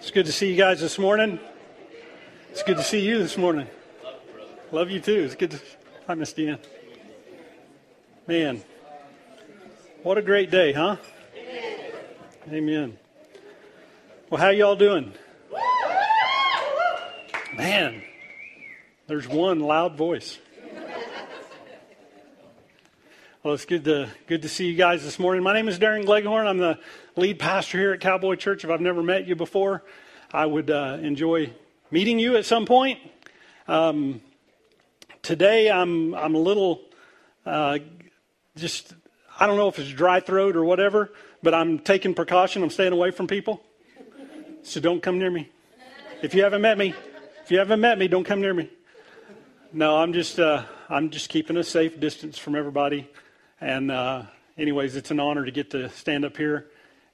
It's good to see you guys this morning. It's good to see you this morning. Love you too. It's good to. Hi, Miss Deanne. Man, what a great day, huh? Amen. Well, how y'all doing? Man, there's one loud voice. Well, it's good to good to see you guys this morning. My name is Darren Gleghorn. I'm the lead pastor here at Cowboy Church. If I've never met you before, I would uh, enjoy meeting you at some point. Um, today, I'm I'm a little uh, just I don't know if it's dry throat or whatever, but I'm taking precaution. I'm staying away from people, so don't come near me. If you haven't met me, if you haven't met me, don't come near me. No, I'm just uh, I'm just keeping a safe distance from everybody. And, uh, anyways, it's an honor to get to stand up here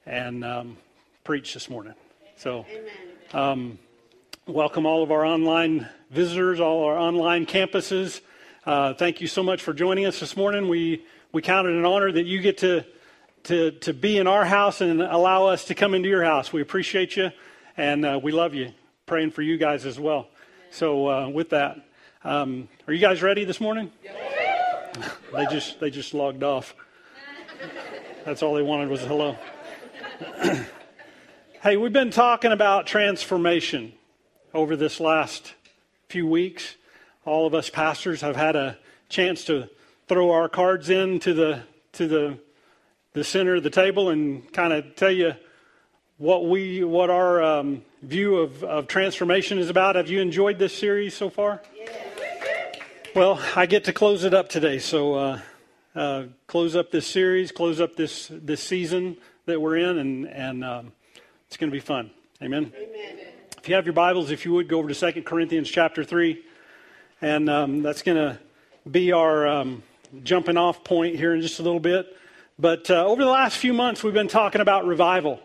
and um, preach this morning. So, um, welcome all of our online visitors, all our online campuses. Uh, thank you so much for joining us this morning. We we count it an honor that you get to to to be in our house and allow us to come into your house. We appreciate you, and uh, we love you. Praying for you guys as well. So, uh, with that, um, are you guys ready this morning? They just they just logged off. That's all they wanted was hello. hey, we've been talking about transformation over this last few weeks. All of us pastors have had a chance to throw our cards in to the to the the center of the table and kind of tell you what we what our um, view of, of transformation is about. Have you enjoyed this series so far? Well, I get to close it up today. So, uh, uh, close up this series, close up this this season that we're in, and and um, it's going to be fun. Amen? Amen. If you have your Bibles, if you would go over to Second Corinthians chapter three, and um, that's going to be our um, jumping off point here in just a little bit. But uh, over the last few months, we've been talking about revival,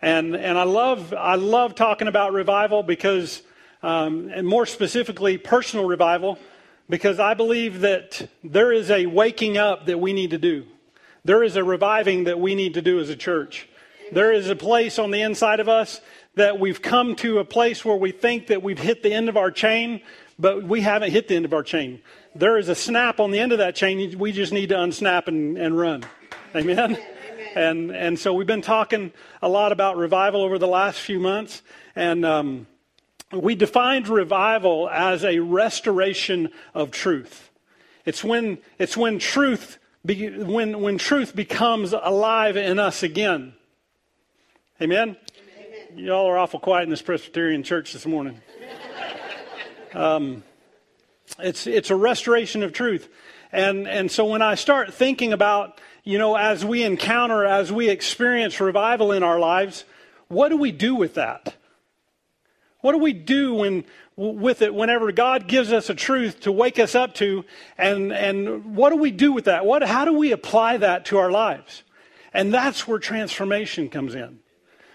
and and I love I love talking about revival because, um, and more specifically, personal revival because I believe that there is a waking up that we need to do. There is a reviving that we need to do as a church. There is a place on the inside of us that we've come to a place where we think that we've hit the end of our chain, but we haven't hit the end of our chain. There is a snap on the end of that chain. We just need to unsnap and, and run. Amen? Amen? And, and so we've been talking a lot about revival over the last few months. And um, we defined revival as a restoration of truth. It's when, it's when truth be, when, when truth becomes alive in us again. Amen? Amen. Y'all are awful quiet in this Presbyterian church this morning. Um, it's, it's a restoration of truth. And, and so when I start thinking about, you know, as we encounter, as we experience revival in our lives, what do we do with that? What do we do when, with it whenever God gives us a truth to wake us up to? And, and what do we do with that? What, how do we apply that to our lives? And that's where transformation comes in.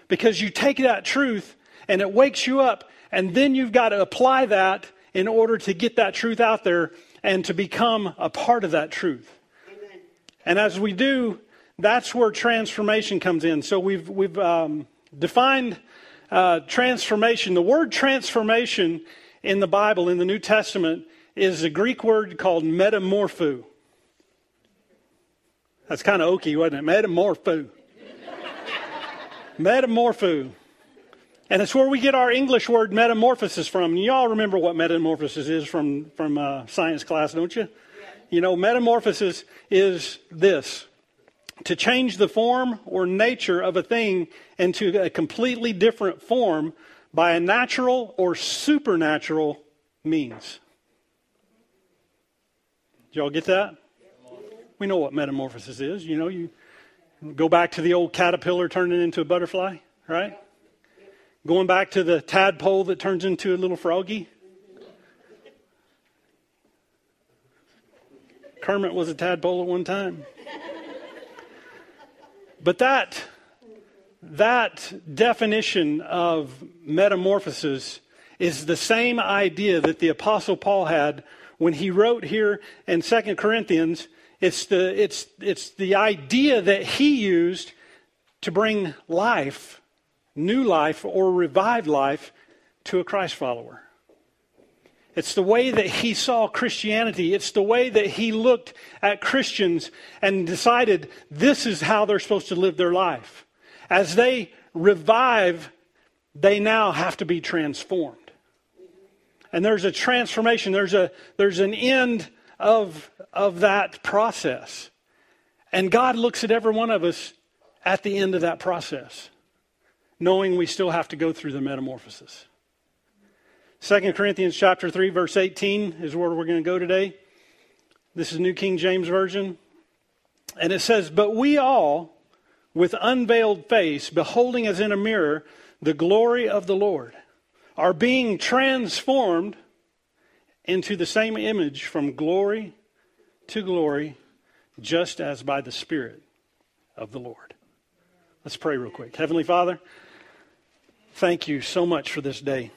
Because you take that truth and it wakes you up, and then you've got to apply that in order to get that truth out there and to become a part of that truth. Amen. And as we do, that's where transformation comes in. So we've, we've um, defined uh, transformation. The word transformation in the Bible, in the New Testament, is a Greek word called metamorpho. That's kind of oaky, wasn't it? Metamorpho. metamorpho. And it's where we get our English word metamorphosis from. And you all remember what metamorphosis is from, from uh, science class, don't you? You know, metamorphosis is this to change the form or nature of a thing into a completely different form by a natural or supernatural means. Did y'all get that? We know what metamorphosis is. You know, you go back to the old caterpillar turning into a butterfly, right? Going back to the tadpole that turns into a little froggy. Kermit was a tadpole at one time. But that, that definition of metamorphosis is the same idea that the Apostle Paul had when he wrote here in 2 Corinthians. It's the, it's, it's the idea that he used to bring life, new life or revived life to a Christ follower. It's the way that he saw Christianity. It's the way that he looked at Christians and decided this is how they're supposed to live their life. As they revive, they now have to be transformed. And there's a transformation, there's, a, there's an end of, of that process. And God looks at every one of us at the end of that process, knowing we still have to go through the metamorphosis. 2 Corinthians chapter 3 verse 18 is where we're going to go today. This is New King James version. And it says, "But we all with unveiled face beholding as in a mirror the glory of the Lord are being transformed into the same image from glory to glory just as by the spirit of the Lord." Let's pray real quick. Heavenly Father, thank you so much for this day.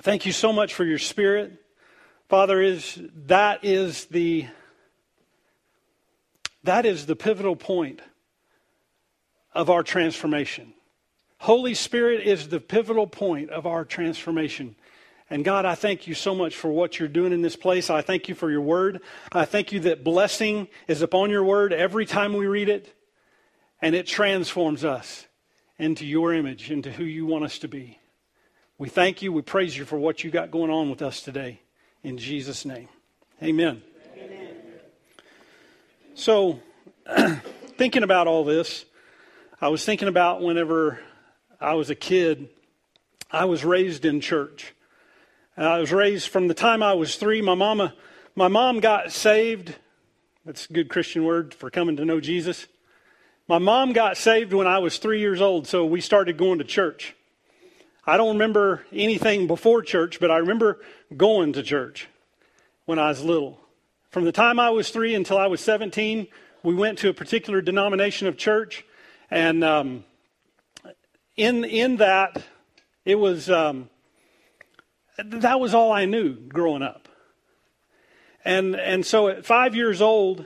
Thank you so much for your spirit. Father, is that is the that is the pivotal point of our transformation. Holy Spirit is the pivotal point of our transformation. And God, I thank you so much for what you're doing in this place. I thank you for your word. I thank you that blessing is upon your word every time we read it, and it transforms us into your image, into who you want us to be. We thank you. We praise you for what you got going on with us today. In Jesus' name. Amen. Amen. So, thinking about all this, I was thinking about whenever I was a kid, I was raised in church. I was raised from the time I was three. My mama, my mom got saved. That's a good Christian word for coming to know Jesus. My mom got saved when I was three years old, so we started going to church. I don't remember anything before church, but I remember going to church when I was little. From the time I was three until I was 17, we went to a particular denomination of church. And um, in, in that, it was, um, that was all I knew growing up. And, and so at five years old,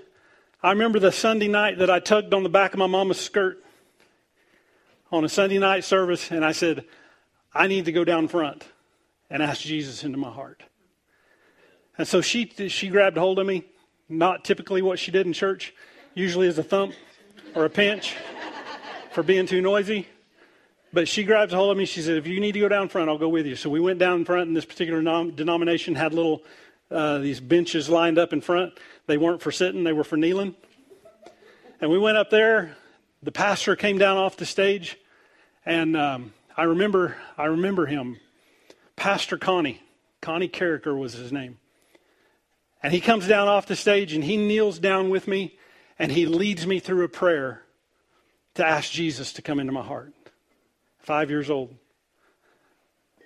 I remember the Sunday night that I tugged on the back of my mama's skirt on a Sunday night service, and I said, I need to go down front and ask Jesus into my heart. And so she, she grabbed hold of me, not typically what she did in church, usually as a thump or a pinch for being too noisy. But she grabs hold of me. She said, If you need to go down front, I'll go with you. So we went down front, and this particular nom- denomination had little, uh, these benches lined up in front. They weren't for sitting, they were for kneeling. And we went up there. The pastor came down off the stage, and um, I remember, I remember him. Pastor Connie. Connie Carricker was his name. And he comes down off the stage and he kneels down with me and he leads me through a prayer to ask Jesus to come into my heart. Five years old.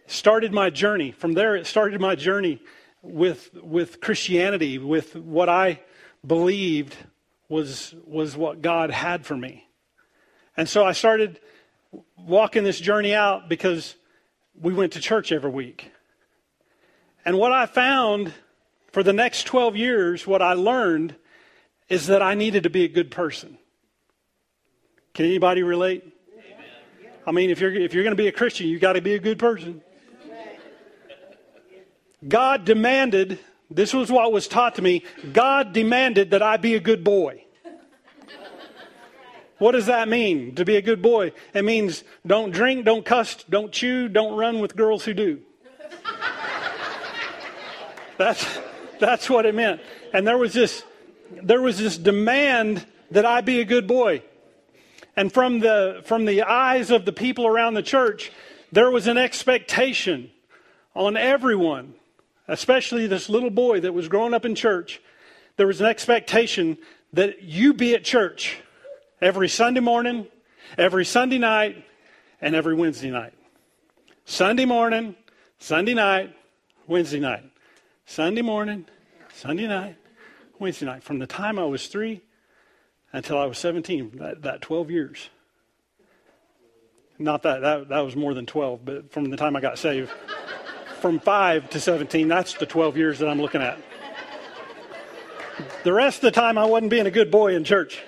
Started my journey. From there, it started my journey with, with Christianity, with what I believed was, was what God had for me. And so I started walking this journey out because we went to church every week. And what I found for the next 12 years, what I learned is that I needed to be a good person. Can anybody relate? I mean, if you're, if you're going to be a Christian, you've got to be a good person. God demanded, this was what was taught to me, God demanded that I be a good boy. What does that mean to be a good boy? It means don't drink, don't cuss, don't chew, don't run with girls who do. that's, that's what it meant. And there was this, there was this demand that I be a good boy. And from the, from the eyes of the people around the church, there was an expectation on everyone, especially this little boy that was growing up in church. There was an expectation that you be at church every Sunday morning, every Sunday night, and every Wednesday night. Sunday morning, Sunday night, Wednesday night. Sunday morning, Sunday night, Wednesday night. From the time I was three until I was 17, that, that 12 years. Not that, that, that was more than 12, but from the time I got saved. From 5 to 17, that's the 12 years that I'm looking at. The rest of the time, I wasn't being a good boy in church.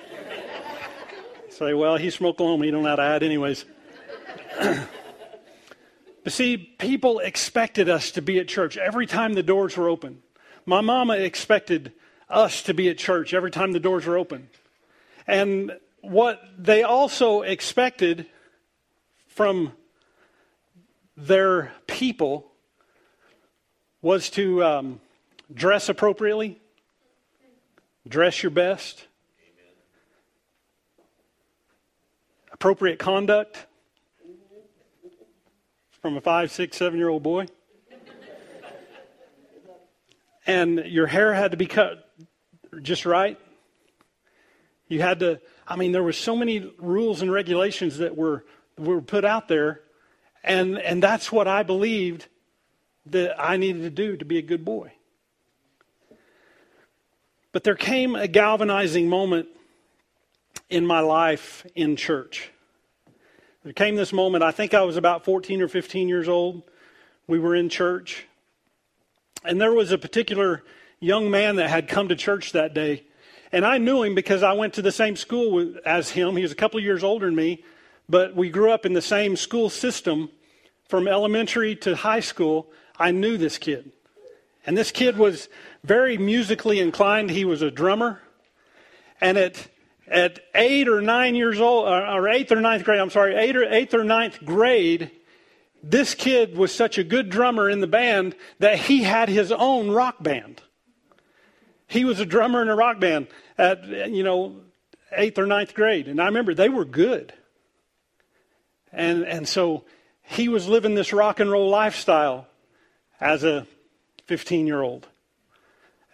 Say, well, he's from Oklahoma. He don't know how to add anyways. but see, people expected us to be at church every time the doors were open. My mama expected us to be at church every time the doors were open. And what they also expected from their people was to um, dress appropriately, dress your best, appropriate conduct from a five, six, seven year old boy. and your hair had to be cut just right. You had to, I mean, there were so many rules and regulations that were, were put out there. And, and that's what I believed that I needed to do to be a good boy. But there came a galvanizing moment in my life in church. There came this moment, I think I was about 14 or 15 years old. We were in church. And there was a particular young man that had come to church that day. And I knew him because I went to the same school as him. He was a couple of years older than me, but we grew up in the same school system from elementary to high school. I knew this kid. And this kid was very musically inclined. He was a drummer. And at, at eight or nine years old, uh, or eighth or ninth grade, I'm sorry, eight or, eighth or ninth grade, this kid was such a good drummer in the band that he had his own rock band. He was a drummer in a rock band at, you know, eighth or ninth grade. And I remember they were good. And, and so he was living this rock and roll lifestyle as a 15 year old.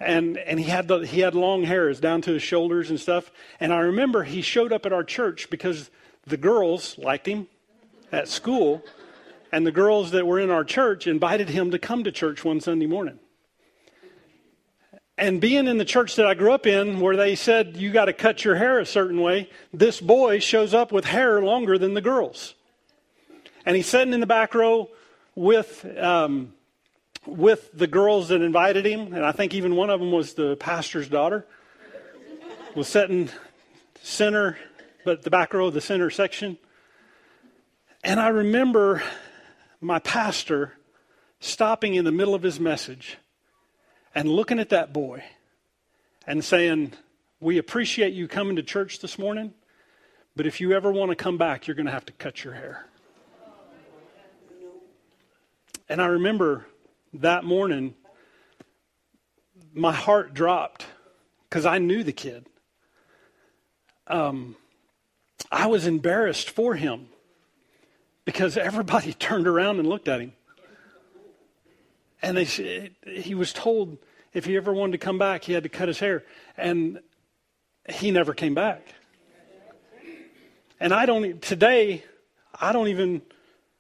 And, and he, had the, he had long hairs down to his shoulders and stuff. And I remember he showed up at our church because the girls liked him at school. And the girls that were in our church invited him to come to church one Sunday morning. And being in the church that I grew up in, where they said you got to cut your hair a certain way, this boy shows up with hair longer than the girls. And he's sitting in the back row with um, with the girls that invited him, and I think even one of them was the pastor's daughter, was sitting center, but the back row of the center section. And I remember my pastor stopping in the middle of his message and looking at that boy and saying, We appreciate you coming to church this morning, but if you ever want to come back, you're going to have to cut your hair. And I remember that morning, my heart dropped because I knew the kid. Um, I was embarrassed for him because everybody turned around and looked at him. And they, he was told if he ever wanted to come back, he had to cut his hair. And he never came back. And I don't, today, I don't even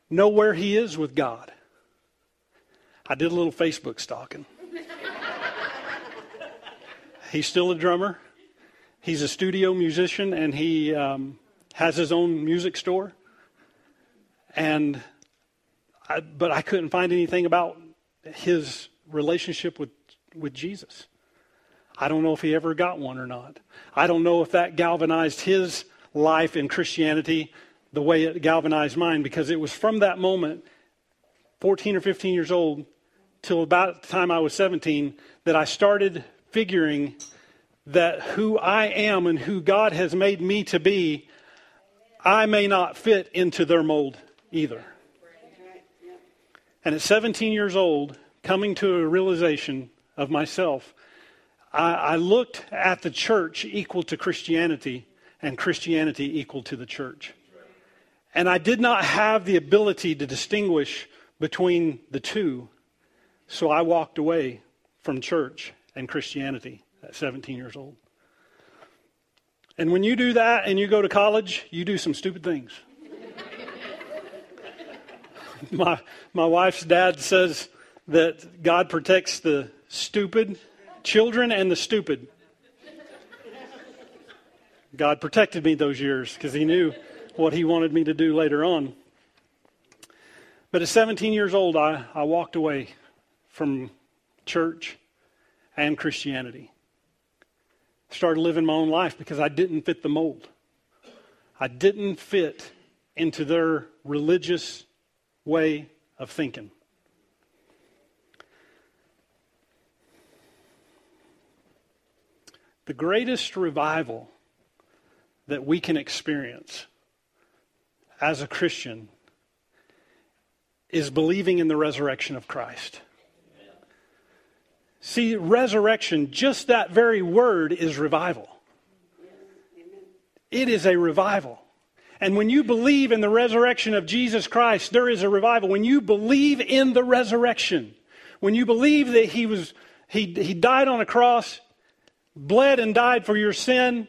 know where he is with God. I did a little Facebook stalking. He's still a drummer. He's a studio musician and he um, has his own music store. And I, but I couldn't find anything about his relationship with, with Jesus. I don't know if he ever got one or not. I don't know if that galvanized his life in Christianity the way it galvanized mine because it was from that moment, 14 or 15 years old, till about the time I was 17 that I started figuring that who I am and who God has made me to be, I may not fit into their mold either. And at 17 years old, coming to a realization of myself, I, I looked at the church equal to Christianity and Christianity equal to the church. And I did not have the ability to distinguish between the two so I walked away from church and Christianity at 17 years old. And when you do that and you go to college, you do some stupid things. my, my wife's dad says that God protects the stupid children and the stupid. God protected me those years because he knew what he wanted me to do later on. But at 17 years old, I, I walked away from church and Christianity. Started living my own life because I didn't fit the mold. I didn't fit into their religious way of thinking. The greatest revival that we can experience as a Christian is believing in the resurrection of Christ. See, resurrection, just that very word is revival. It is a revival. And when you believe in the resurrection of Jesus Christ, there is a revival. When you believe in the resurrection, when you believe that he was he, he died on a cross, bled and died for your sin,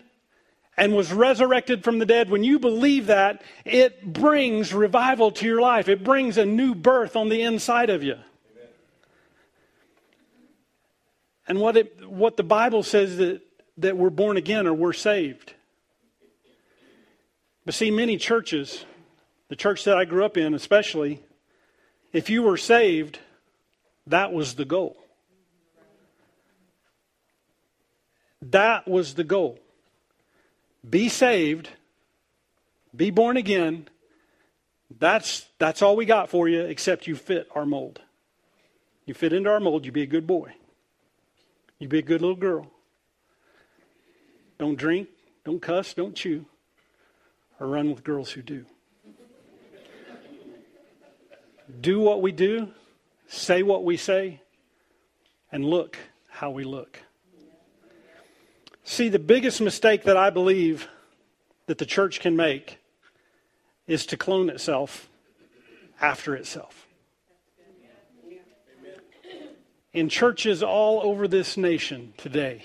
and was resurrected from the dead, when you believe that, it brings revival to your life. It brings a new birth on the inside of you. Amen. And what, it, what the Bible says that, that we're born again or we're saved. But see, many churches, the church that I grew up in especially, if you were saved, that was the goal. That was the goal. Be saved, be born again. That's, that's all we got for you, except you fit our mold. You fit into our mold, you be a good boy. You be a good little girl. Don't drink, don't cuss, don't chew, or run with girls who do. do what we do, say what we say, and look how we look. See, the biggest mistake that I believe that the church can make is to clone itself after itself. In churches all over this nation today,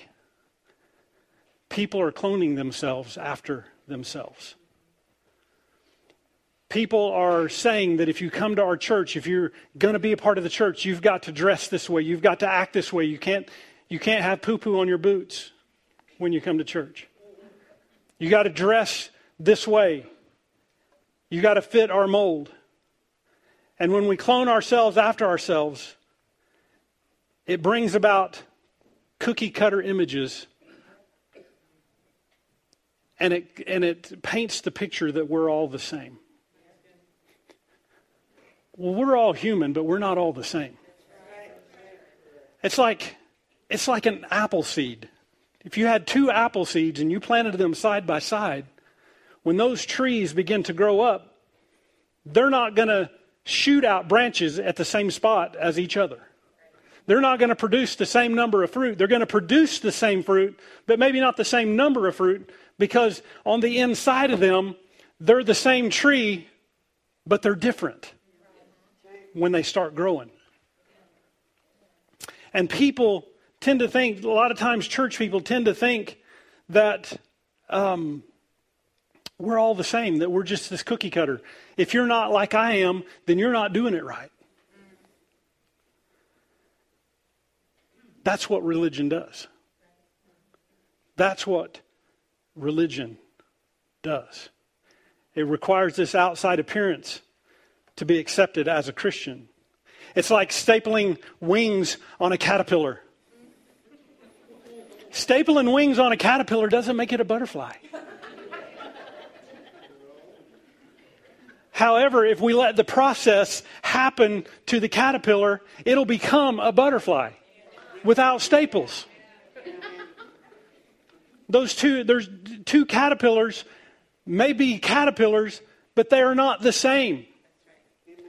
people are cloning themselves after themselves. People are saying that if you come to our church, if you're going to be a part of the church, you've got to dress this way, you've got to act this way. You can't, you can't have poo poo on your boots when you come to church. You got to dress this way. You got to fit our mold. And when we clone ourselves after ourselves, it brings about cookie cutter images and it, and it paints the picture that we're all the same. Well, we're all human, but we're not all the same. It's like, it's like an apple seed. If you had two apple seeds and you planted them side by side, when those trees begin to grow up, they're not going to shoot out branches at the same spot as each other. They're not going to produce the same number of fruit. They're going to produce the same fruit, but maybe not the same number of fruit because on the inside of them, they're the same tree, but they're different when they start growing. And people tend to think, a lot of times church people tend to think that um, we're all the same, that we're just this cookie cutter. If you're not like I am, then you're not doing it right. That's what religion does. That's what religion does. It requires this outside appearance to be accepted as a Christian. It's like stapling wings on a caterpillar. Stapling wings on a caterpillar doesn't make it a butterfly. However, if we let the process happen to the caterpillar, it'll become a butterfly without staples. Those two, there's two caterpillars, may be caterpillars, but they are not the same.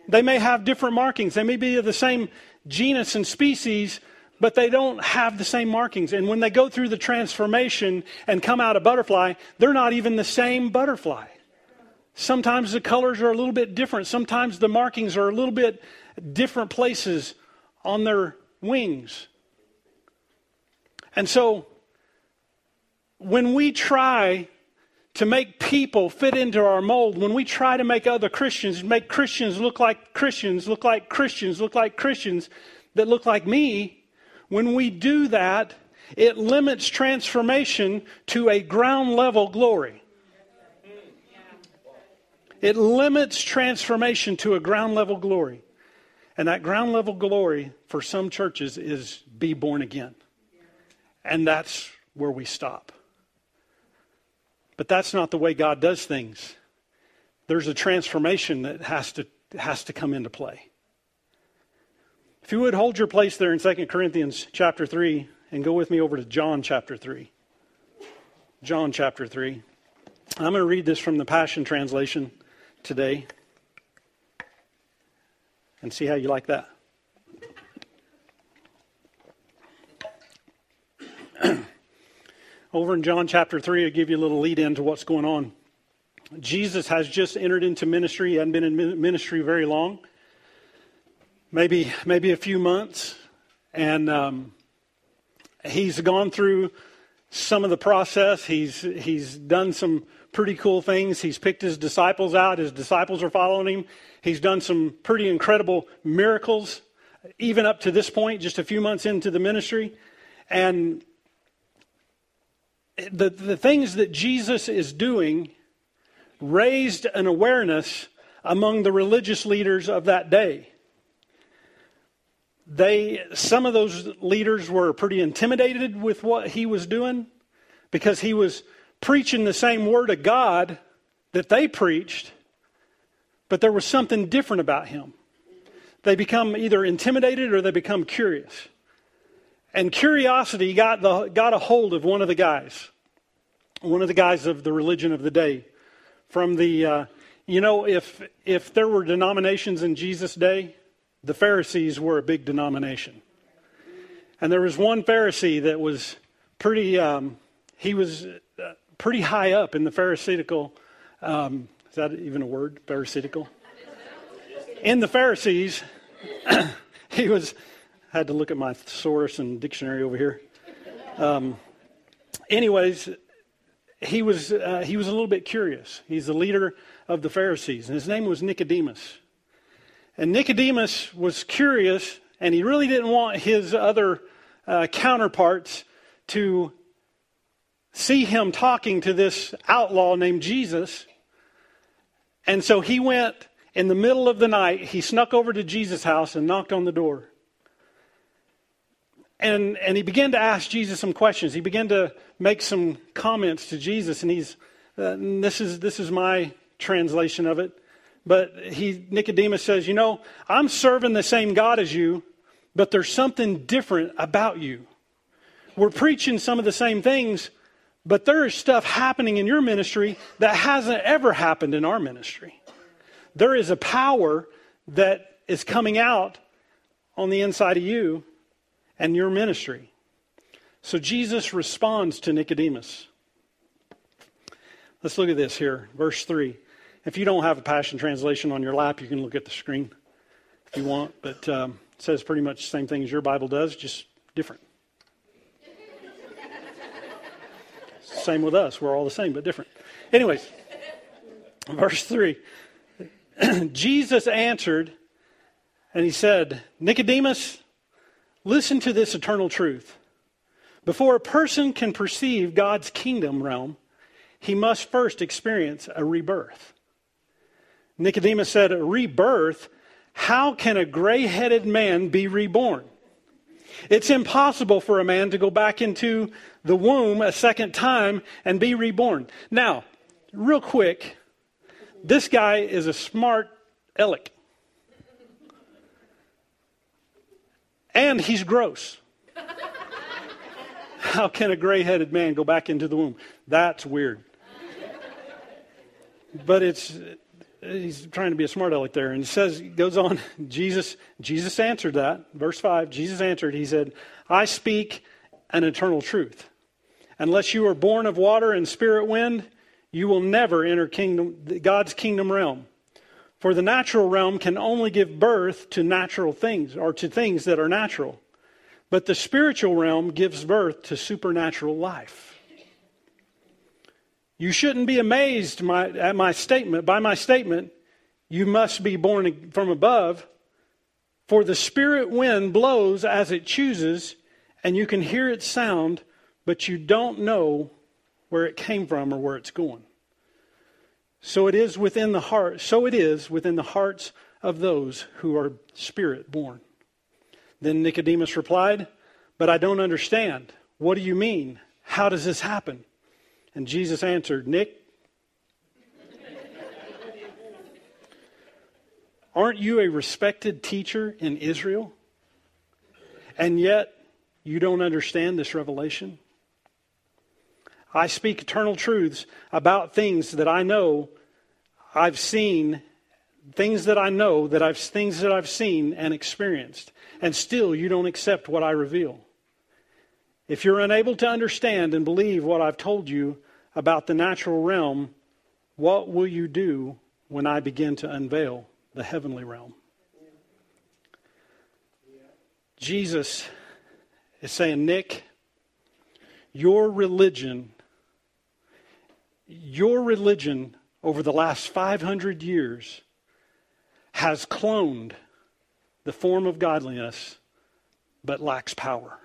They may have different markings. They may be of the same genus and species, but they don't have the same markings. And when they go through the transformation and come out a butterfly, they're not even the same butterfly. Sometimes the colors are a little bit different. Sometimes the markings are a little bit different places on their wings. And so, when we try to make people fit into our mold, when we try to make other Christians, make Christians look like Christians, look like Christians, look like Christians that look like me, when we do that, it limits transformation to a ground level glory. It limits transformation to a ground level glory. And that ground level glory for some churches is be born again. And that's where we stop. But that's not the way God does things. there's a transformation that has to, has to come into play. If you would hold your place there in 2 Corinthians chapter 3 and go with me over to John chapter 3. John chapter 3. I'm going to read this from the Passion Translation today and see how you like that. Over in John chapter 3, I'll give you a little lead into what's going on. Jesus has just entered into ministry. Hadn't been in ministry very long, maybe, maybe a few months. And um, he's gone through some of the process. He's, he's done some pretty cool things. He's picked his disciples out, his disciples are following him. He's done some pretty incredible miracles, even up to this point, just a few months into the ministry. And the, the things that Jesus is doing raised an awareness among the religious leaders of that day. They, some of those leaders were pretty intimidated with what he was doing because he was preaching the same word of God that they preached, but there was something different about him. They become either intimidated or they become curious. And curiosity got, the, got a hold of one of the guys, one of the guys of the religion of the day. From the, uh, you know, if, if there were denominations in Jesus' day, the Pharisees were a big denomination. And there was one Pharisee that was pretty, um, he was uh, pretty high up in the Pharisaical, um, is that even a word, Pharisaical? In the Pharisees, he was, had to look at my source and dictionary over here. Um, anyways, he was, uh, he was a little bit curious. He's the leader of the Pharisees, and his name was Nicodemus. And Nicodemus was curious, and he really didn't want his other uh, counterparts to see him talking to this outlaw named Jesus. And so he went in the middle of the night, he snuck over to Jesus' house and knocked on the door. And, and he began to ask Jesus some questions. He began to make some comments to Jesus, and he's, uh, this, is, this is my translation of it. But he, Nicodemus says, You know, I'm serving the same God as you, but there's something different about you. We're preaching some of the same things, but there is stuff happening in your ministry that hasn't ever happened in our ministry. There is a power that is coming out on the inside of you and your ministry. So Jesus responds to Nicodemus. Let's look at this here, verse 3. If you don't have a Passion Translation on your lap, you can look at the screen if you want, but um, it says pretty much the same thing as your Bible does, just different. same with us. We're all the same, but different. Anyways, verse 3 Jesus answered, and he said, Nicodemus, listen to this eternal truth. Before a person can perceive God's kingdom realm, he must first experience a rebirth. Nicodemus said, A rebirth? How can a gray headed man be reborn? It's impossible for a man to go back into the womb a second time and be reborn. Now, real quick, this guy is a smart aleck. And he's gross. How can a gray headed man go back into the womb? That's weird. But it's he's trying to be a smart aleck there. And it says, goes on, Jesus, Jesus answered that. Verse 5, Jesus answered, he said, I speak an eternal truth. Unless you are born of water and spirit wind, you will never enter kingdom, God's kingdom realm. For the natural realm can only give birth to natural things, or to things that are natural. But the spiritual realm gives birth to supernatural life. You shouldn't be amazed my, at my statement. By my statement, you must be born from above. For the spirit wind blows as it chooses, and you can hear its sound, but you don't know where it came from or where it's going. So it is within the heart, so it is within the hearts of those who are spirit born. Then Nicodemus replied, But I don't understand. What do you mean? How does this happen? And Jesus answered, Nick, Aren't you a respected teacher in Israel? And yet, you don't understand this revelation? I speak eternal truths about things that I know I've seen, things that I know that I've things that I've seen and experienced, and still you don't accept what I reveal. If you're unable to understand and believe what I've told you about the natural realm, what will you do when I begin to unveil the heavenly realm? Jesus is saying, Nick, your religion, your religion over the last 500 years has cloned the form of godliness but lacks power.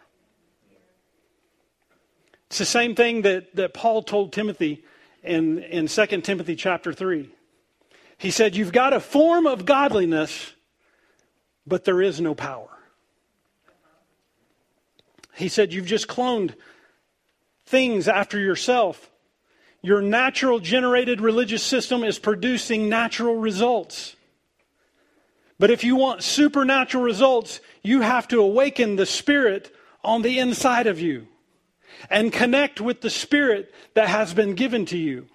It's the same thing that, that Paul told Timothy in, in 2 Timothy chapter 3. He said, You've got a form of godliness, but there is no power. He said, You've just cloned things after yourself. Your natural generated religious system is producing natural results. But if you want supernatural results, you have to awaken the spirit on the inside of you and connect with the spirit that has been given to you.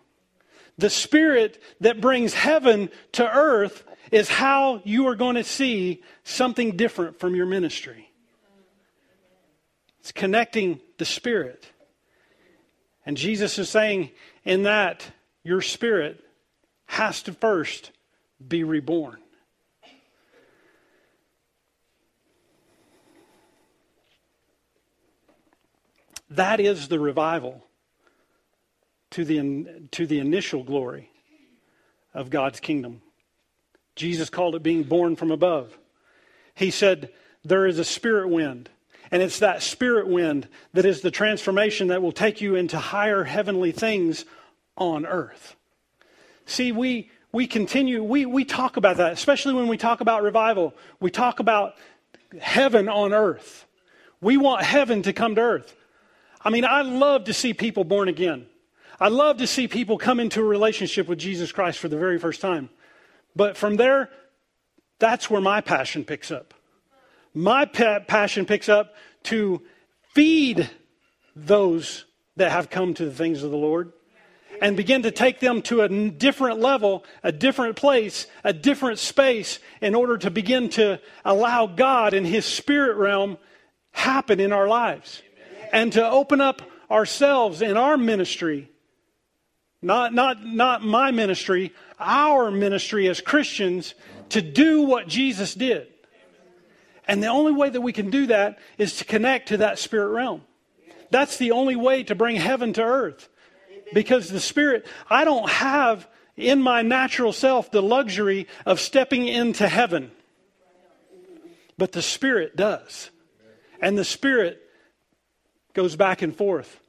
The spirit that brings heaven to earth is how you are going to see something different from your ministry. It's connecting the Spirit. And Jesus is saying, in that, your spirit has to first be reborn. That is the revival to the, to the initial glory of God's kingdom. Jesus called it being born from above. He said, There is a spirit wind and it's that spirit wind that is the transformation that will take you into higher heavenly things on earth. See, we, we continue, we, we talk about that, especially when we talk about revival. We talk about heaven on earth. We want heaven to come to earth. I mean, I love to see people born again. I love to see people come into a relationship with Jesus Christ for the very first time. But from there, that's where my passion picks up my passion picks up to feed those that have come to the things of the Lord and begin to take them to a different level, a different place, a different space in order to begin to allow God and His spirit realm happen in our lives and to open up ourselves in our ministry. Not, not, not my ministry, our ministry as Christians to do what Jesus did. And the only way that we can do that is to connect to that spirit realm. That's the only way to bring heaven to earth. Because the spirit, I don't have in my natural self the luxury of stepping into heaven. But the spirit does. And the spirit goes back and forth.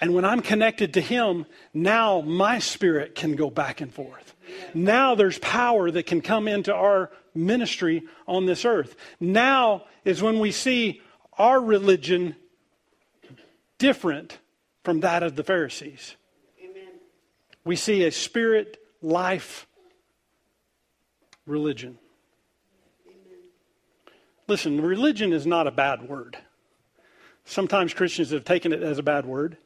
And when I'm connected to Him, now my spirit can go back and forth. Now there's power that can come into our ministry on this earth. Now is when we see our religion different from that of the Pharisees. Amen. We see a spirit life religion. Amen. Listen, religion is not a bad word. Sometimes Christians have taken it as a bad word.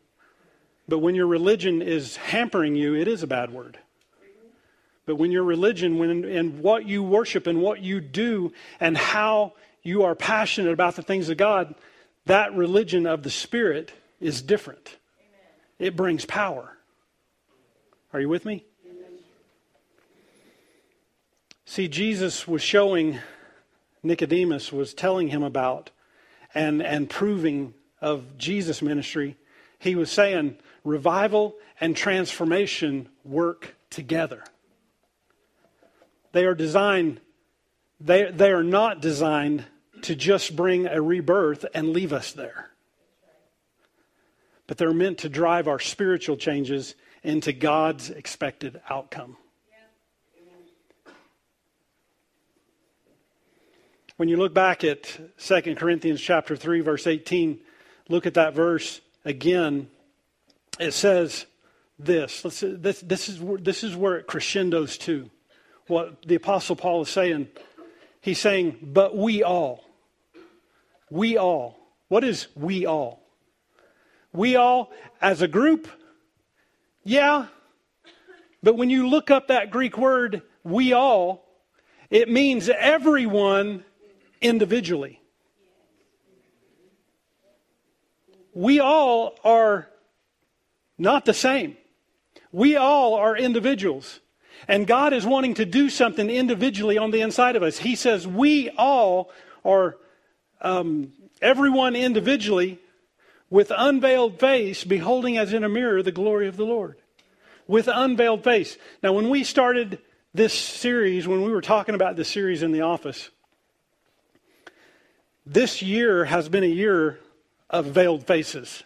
But when your religion is hampering you, it is a bad word. But when your religion when, and what you worship and what you do and how you are passionate about the things of God, that religion of the Spirit is different. Amen. It brings power. Are you with me? Amen. See, Jesus was showing Nicodemus, was telling him about and, and proving of Jesus' ministry. He was saying revival and transformation work together. They are designed, they, they are not designed to just bring a rebirth and leave us there. But they're meant to drive our spiritual changes into God's expected outcome. When you look back at 2 Corinthians chapter 3 verse 18, look at that verse again. It says this. Let's, this, this, is, this is where it crescendos to. What the Apostle Paul is saying. He's saying, but we all. We all. What is we all? We all, as a group, yeah. But when you look up that Greek word, we all, it means everyone individually. We all are not the same. We all are individuals. And God is wanting to do something individually on the inside of us. He says we all are, um, everyone individually, with unveiled face, beholding as in a mirror the glory of the Lord. With unveiled face. Now, when we started this series, when we were talking about this series in the office, this year has been a year of veiled faces.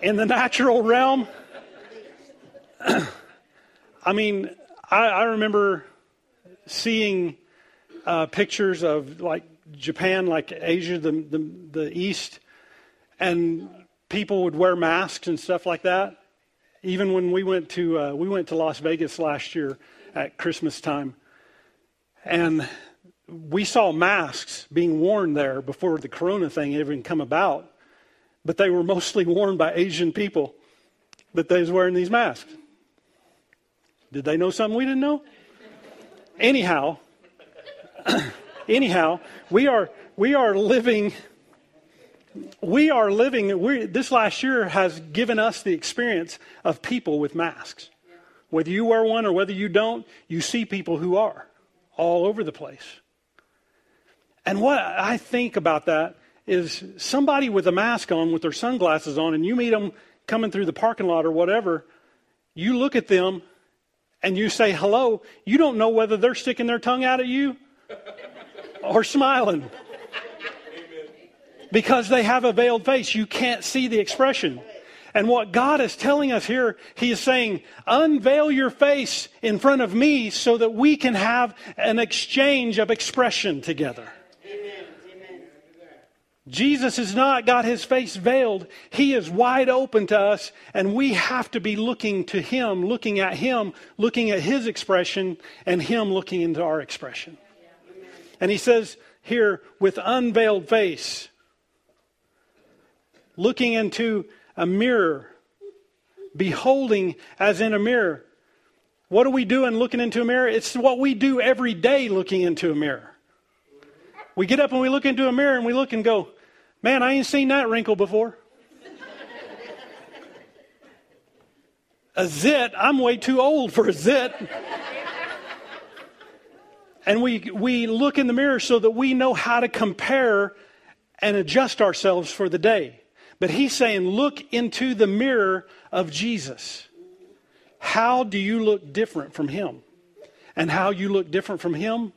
In the natural realm, I mean, I, I remember seeing uh, pictures of like Japan, like Asia, the, the, the East, and people would wear masks and stuff like that. Even when we went to uh, we went to Las Vegas last year at Christmas time, and we saw masks being worn there before the Corona thing even come about, but they were mostly worn by Asian people that they was wearing these masks. Did they know something we didn't know? Anyhow, anyhow, we are we are living we are living we, this last year has given us the experience of people with masks. Whether you wear one or whether you don't, you see people who are all over the place. And what I think about that is somebody with a mask on with their sunglasses on and you meet them coming through the parking lot or whatever, you look at them and you say hello, you don't know whether they're sticking their tongue out at you or smiling. Because they have a veiled face. You can't see the expression. And what God is telling us here, He is saying, unveil your face in front of me so that we can have an exchange of expression together. Jesus has not got his face veiled. He is wide open to us, and we have to be looking to him, looking at him, looking at his expression, and him looking into our expression. And he says here, with unveiled face, looking into a mirror, beholding as in a mirror. What are we doing looking into a mirror? It's what we do every day looking into a mirror. We get up and we look into a mirror and we look and go, Man, I ain't seen that wrinkle before. a zit, I'm way too old for a zit. and we, we look in the mirror so that we know how to compare and adjust ourselves for the day. But he's saying, look into the mirror of Jesus. How do you look different from him? And how you look different from him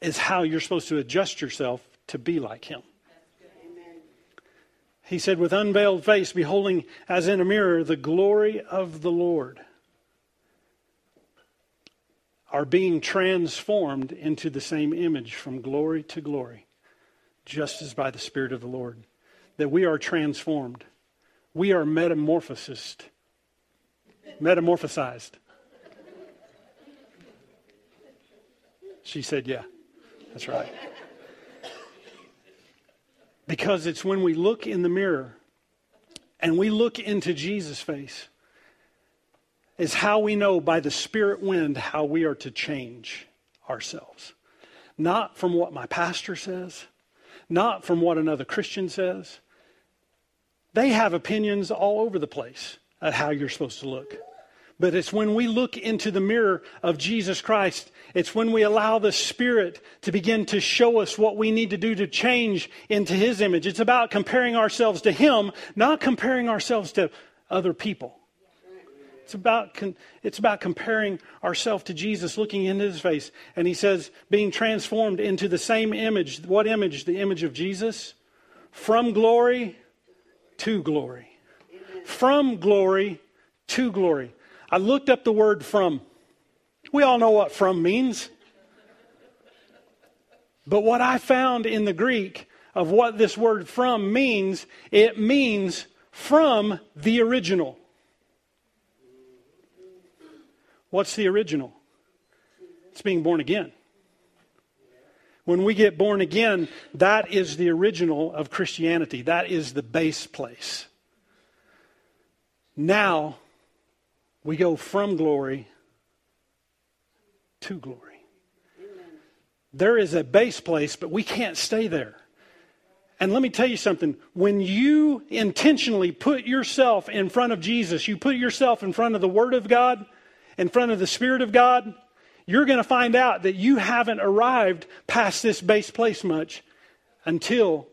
is how you're supposed to adjust yourself to be like him. He said, with unveiled face, beholding as in a mirror the glory of the Lord, are being transformed into the same image from glory to glory, just as by the Spirit of the Lord. That we are transformed. We are metamorphosized. Metamorphosized. She said, Yeah, that's right. Because it's when we look in the mirror and we look into Jesus' face, is how we know by the Spirit wind how we are to change ourselves. Not from what my pastor says, not from what another Christian says. They have opinions all over the place at how you're supposed to look. But it's when we look into the mirror of Jesus Christ, it's when we allow the Spirit to begin to show us what we need to do to change into His image. It's about comparing ourselves to Him, not comparing ourselves to other people. It's about, it's about comparing ourselves to Jesus, looking into His face. And He says, being transformed into the same image. What image? The image of Jesus. From glory to glory. From glory to glory. I looked up the word from. We all know what from means. But what I found in the Greek of what this word from means, it means from the original. What's the original? It's being born again. When we get born again, that is the original of Christianity. That is the base place. Now, we go from glory to glory. There is a base place, but we can't stay there. And let me tell you something. When you intentionally put yourself in front of Jesus, you put yourself in front of the Word of God, in front of the Spirit of God, you're going to find out that you haven't arrived past this base place much until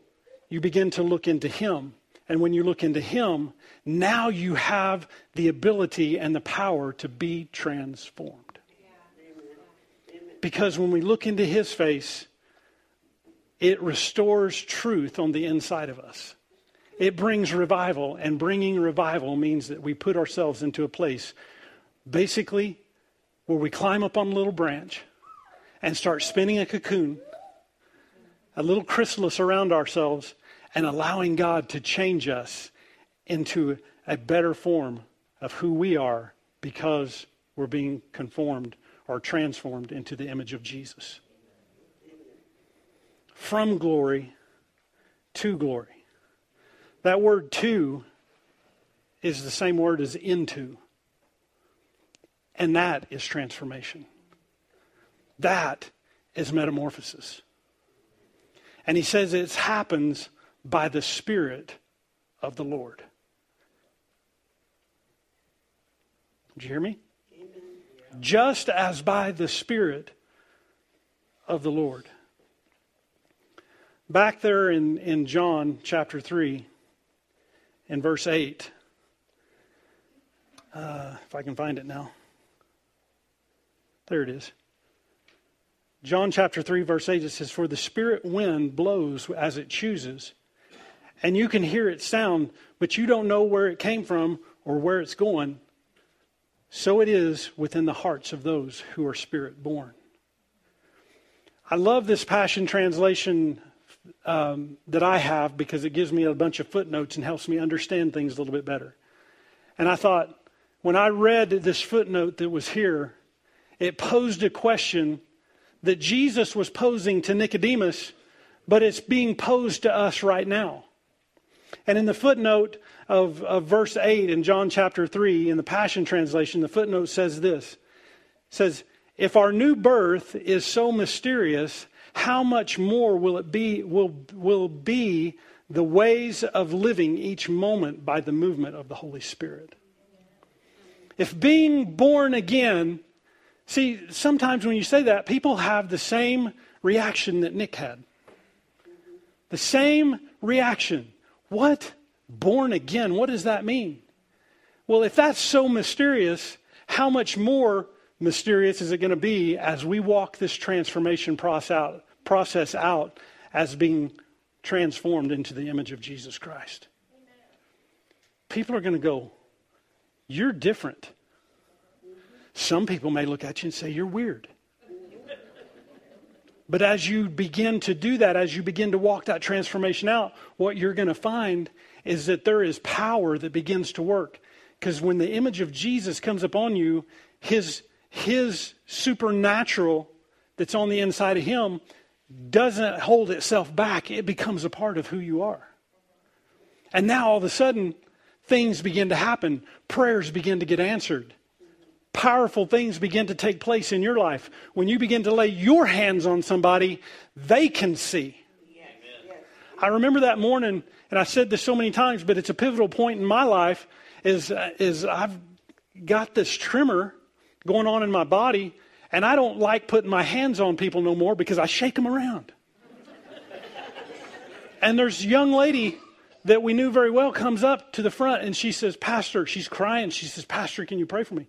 you begin to look into Him. And when you look into Him, now you have the ability and the power to be transformed. Because when we look into His face, it restores truth on the inside of us. It brings revival, and bringing revival means that we put ourselves into a place basically where we climb up on a little branch and start spinning a cocoon, a little chrysalis around ourselves, and allowing God to change us into a better form of who we are because we're being conformed or transformed into the image of Jesus. From glory to glory. That word to is the same word as into. And that is transformation. That is metamorphosis. And he says it happens by the Spirit of the Lord. Did you hear me? Just as by the Spirit of the Lord. Back there in, in John chapter 3, in verse 8, uh, if I can find it now. There it is. John chapter 3, verse 8, it says, For the Spirit wind blows as it chooses, and you can hear its sound, but you don't know where it came from or where it's going. So it is within the hearts of those who are Spirit born. I love this Passion Translation um, that I have because it gives me a bunch of footnotes and helps me understand things a little bit better. And I thought, when I read this footnote that was here, it posed a question that Jesus was posing to Nicodemus, but it's being posed to us right now. And in the footnote of, of verse 8 in John chapter 3, in the Passion Translation, the footnote says this says, If our new birth is so mysterious, how much more will it be will, will be the ways of living each moment by the movement of the Holy Spirit? If being born again See, sometimes when you say that, people have the same reaction that Nick had. The same reaction. What? Born again. What does that mean? Well, if that's so mysterious, how much more mysterious is it going to be as we walk this transformation process out as being transformed into the image of Jesus Christ? People are going to go, You're different. Some people may look at you and say, You're weird. But as you begin to do that, as you begin to walk that transformation out, what you're going to find is that there is power that begins to work. Because when the image of Jesus comes upon you, his, his supernatural that's on the inside of him doesn't hold itself back, it becomes a part of who you are. And now all of a sudden, things begin to happen, prayers begin to get answered powerful things begin to take place in your life. When you begin to lay your hands on somebody, they can see. I remember that morning, and I said this so many times, but it's a pivotal point in my life. Is uh, is I've got this tremor going on in my body, and I don't like putting my hands on people no more because I shake them around. and there's a young lady that we knew very well comes up to the front and she says, Pastor, she's crying. She says, Pastor, can you pray for me?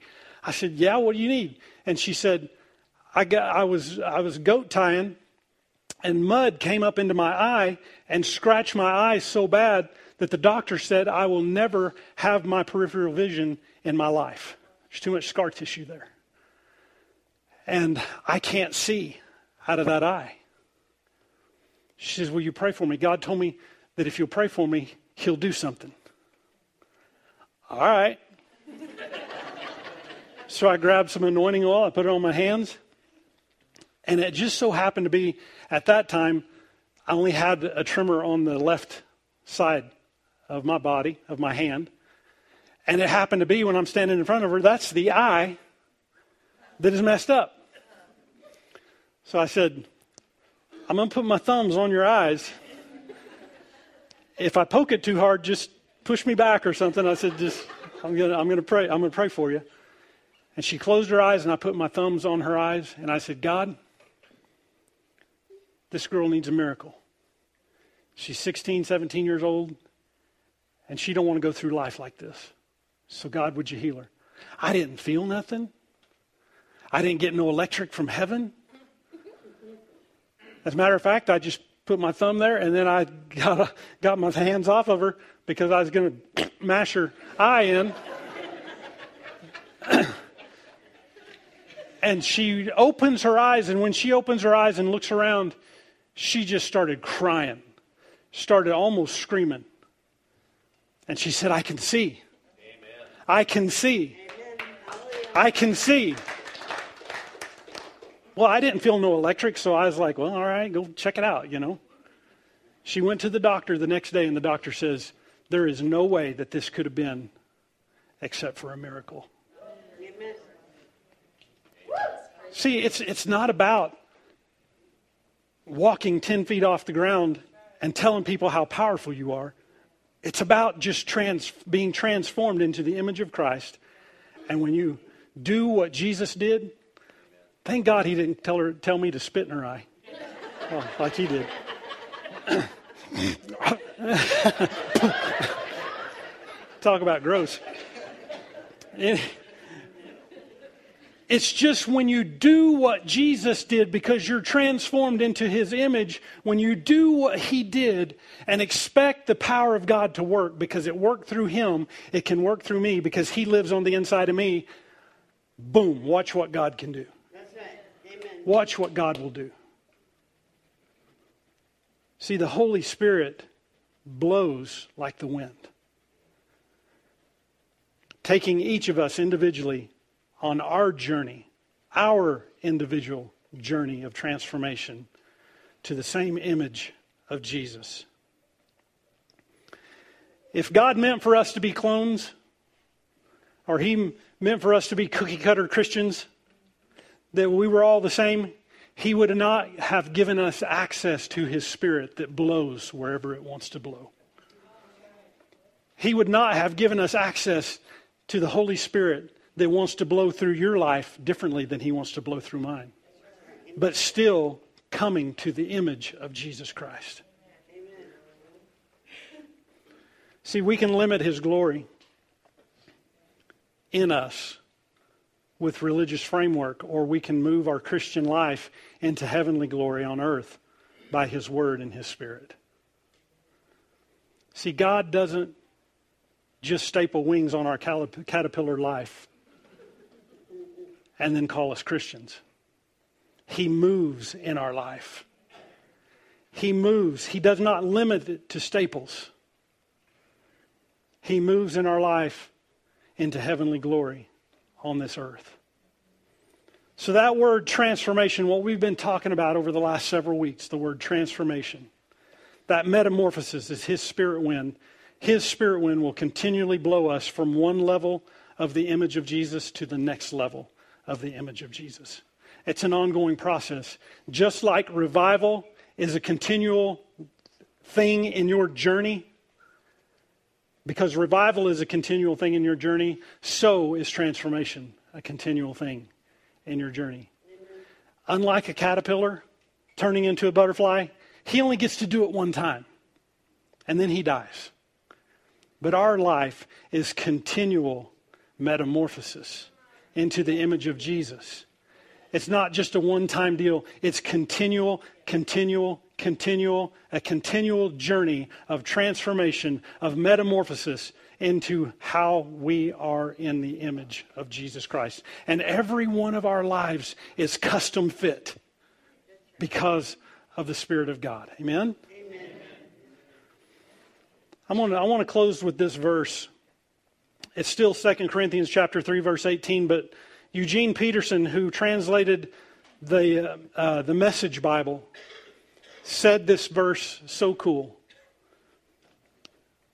I said, Yeah, what do you need? And she said, I, got, I, was, I was goat tying, and mud came up into my eye and scratched my eye so bad that the doctor said I will never have my peripheral vision in my life. There's too much scar tissue there. And I can't see out of that eye. She says, Will you pray for me? God told me that if you'll pray for me, He'll do something. All right. So I grabbed some anointing oil, I put it on my hands, and it just so happened to be at that time, I only had a tremor on the left side of my body, of my hand. And it happened to be when I'm standing in front of her, that's the eye that is messed up. So I said, I'm going to put my thumbs on your eyes. If I poke it too hard, just push me back or something. I said, just, I'm going to I'm going to pray. I'm going to pray for you. And she closed her eyes, and I put my thumbs on her eyes, and I said, God, this girl needs a miracle. She's 16, 17 years old, and she don't want to go through life like this. So God, would you heal her? I didn't feel nothing. I didn't get no electric from heaven. As a matter of fact, I just put my thumb there and then I got, got my hands off of her because I was going to mash her eye in. and she opens her eyes, and when she opens her eyes and looks around, she just started crying, started almost screaming. And she said, I can see. Amen. I can see. I can see. Well, I didn't feel no electric, so I was like, well, all right, go check it out, you know. She went to the doctor the next day, and the doctor says, there is no way that this could have been except for a miracle. Amen. See, it's, it's not about walking 10 feet off the ground and telling people how powerful you are. It's about just trans, being transformed into the image of Christ. And when you do what Jesus did, Thank God he didn't tell her tell me to spit in her eye. Oh, like he did. Talk about gross. It's just when you do what Jesus did because you're transformed into his image, when you do what he did and expect the power of God to work because it worked through him, it can work through me because he lives on the inside of me. Boom, watch what God can do. Watch what God will do. See, the Holy Spirit blows like the wind, taking each of us individually on our journey, our individual journey of transformation to the same image of Jesus. If God meant for us to be clones, or He meant for us to be cookie cutter Christians, that we were all the same, he would not have given us access to his spirit that blows wherever it wants to blow. He would not have given us access to the Holy Spirit that wants to blow through your life differently than he wants to blow through mine, but still coming to the image of Jesus Christ. See, we can limit his glory in us with religious framework, or we can move our Christian life into heavenly glory on earth by His Word and His Spirit. See, God doesn't just staple wings on our caterpillar life and then call us Christians. He moves in our life. He moves. He does not limit it to staples. He moves in our life into heavenly glory on this earth. So, that word transformation, what we've been talking about over the last several weeks, the word transformation, that metamorphosis is His spirit wind. His spirit wind will continually blow us from one level of the image of Jesus to the next level of the image of Jesus. It's an ongoing process. Just like revival is a continual thing in your journey, because revival is a continual thing in your journey, so is transformation a continual thing in your journey. Unlike a caterpillar turning into a butterfly, he only gets to do it one time and then he dies. But our life is continual metamorphosis into the image of Jesus. It's not just a one time deal, it's continual, continual, continual, a continual journey of transformation, of metamorphosis into how we are in the image of Jesus Christ. And every one of our lives is custom fit because of the Spirit of God. Amen? Amen. I'm gonna, I want to close with this verse. It's still 2 Corinthians chapter 3, verse 18, but Eugene Peterson, who translated the, uh, uh, the Message Bible, said this verse so cool.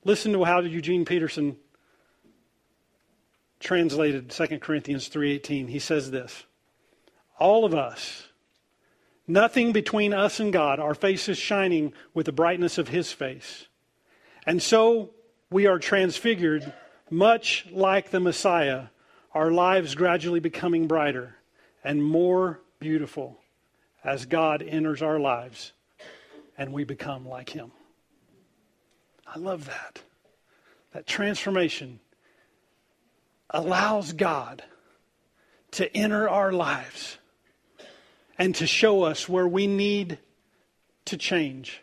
Listen to how Eugene Peterson translated 2 Corinthians 3:18. He says this: All of us, nothing between us and God, our faces shining with the brightness of his face. And so we are transfigured much like the Messiah, our lives gradually becoming brighter and more beautiful as God enters our lives and we become like him. I love that. That transformation allows God to enter our lives and to show us where we need to change.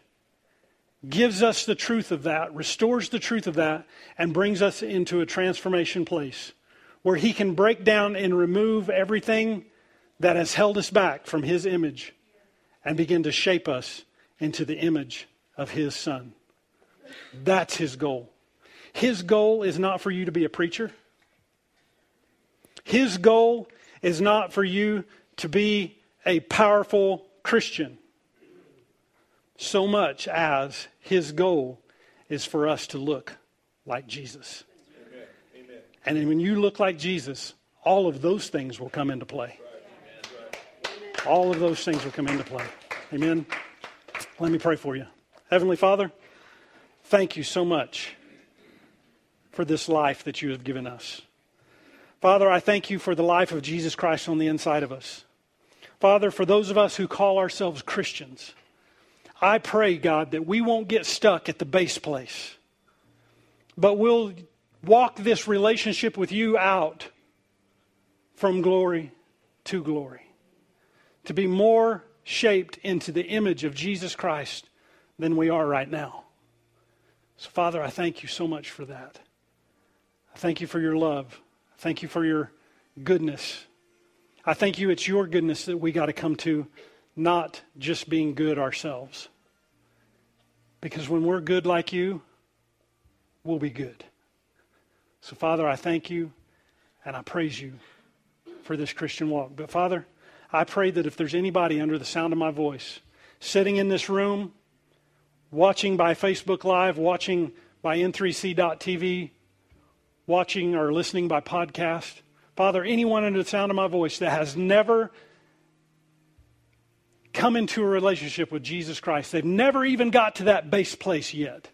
Gives us the truth of that, restores the truth of that, and brings us into a transformation place where He can break down and remove everything that has held us back from His image and begin to shape us into the image of His Son. That's His goal. His goal is not for you to be a preacher. His goal is not for you to be a powerful Christian so much as his goal is for us to look like Jesus. Amen. And when you look like Jesus, all of those things will come into play. All of those things will come into play. Amen. Let me pray for you. Heavenly Father, thank you so much for this life that you have given us. Father, I thank you for the life of Jesus Christ on the inside of us. Father, for those of us who call ourselves Christians, I pray, God, that we won't get stuck at the base place, but we'll walk this relationship with you out from glory to glory, to be more shaped into the image of Jesus Christ than we are right now. So, Father, I thank you so much for that. I thank you for your love. I thank you for your goodness. I thank you it's your goodness that we got to come to, not just being good ourselves. Because when we're good like you, we'll be good. So, Father, I thank you and I praise you for this Christian walk. But, Father, I pray that if there's anybody under the sound of my voice sitting in this room, watching by Facebook Live, watching by N3C.TV, watching or listening by podcast, Father, anyone under the sound of my voice that has never come into a relationship with Jesus Christ, they've never even got to that base place yet.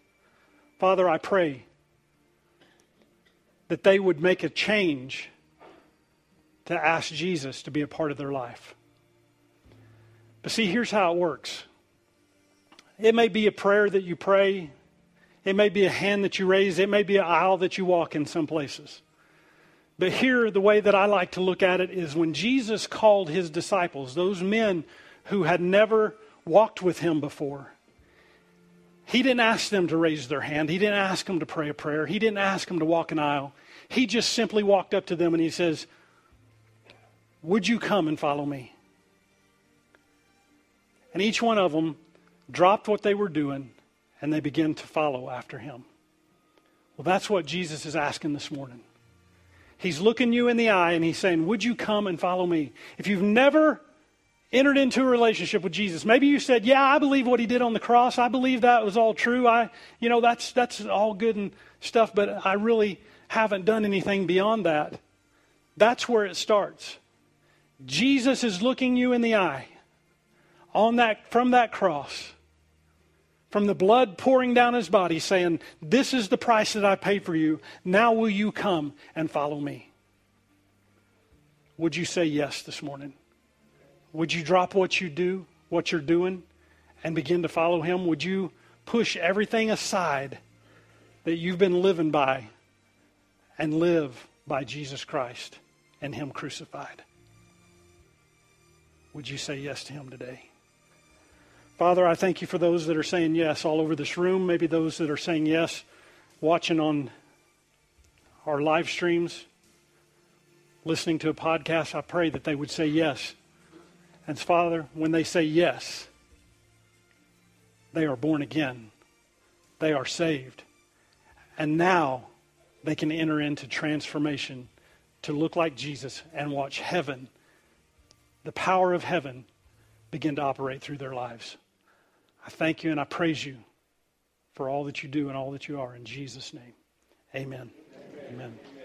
Father, I pray that they would make a change to ask Jesus to be a part of their life. But see, here's how it works it may be a prayer that you pray, it may be a hand that you raise, it may be an aisle that you walk in some places. But here, the way that I like to look at it is when Jesus called his disciples, those men who had never walked with him before, he didn't ask them to raise their hand. He didn't ask them to pray a prayer. He didn't ask them to walk an aisle. He just simply walked up to them and he says, Would you come and follow me? And each one of them dropped what they were doing and they began to follow after him. Well, that's what Jesus is asking this morning. He's looking you in the eye and he's saying, Would you come and follow me? If you've never entered into a relationship with Jesus, maybe you said, Yeah, I believe what he did on the cross. I believe that was all true. I, you know, that's, that's all good and stuff, but I really haven't done anything beyond that. That's where it starts. Jesus is looking you in the eye on that, from that cross from the blood pouring down his body, saying, This is the price that I paid for you. Now will you come and follow me? Would you say yes this morning? Would you drop what you do, what you're doing, and begin to follow him? Would you push everything aside that you've been living by and live by Jesus Christ and him crucified? Would you say yes to him today? Father, I thank you for those that are saying yes all over this room, maybe those that are saying yes watching on our live streams, listening to a podcast. I pray that they would say yes. And Father, when they say yes, they are born again, they are saved. And now they can enter into transformation to look like Jesus and watch heaven, the power of heaven, begin to operate through their lives. I thank you and I praise you for all that you do and all that you are. In Jesus' name, amen. Amen. amen.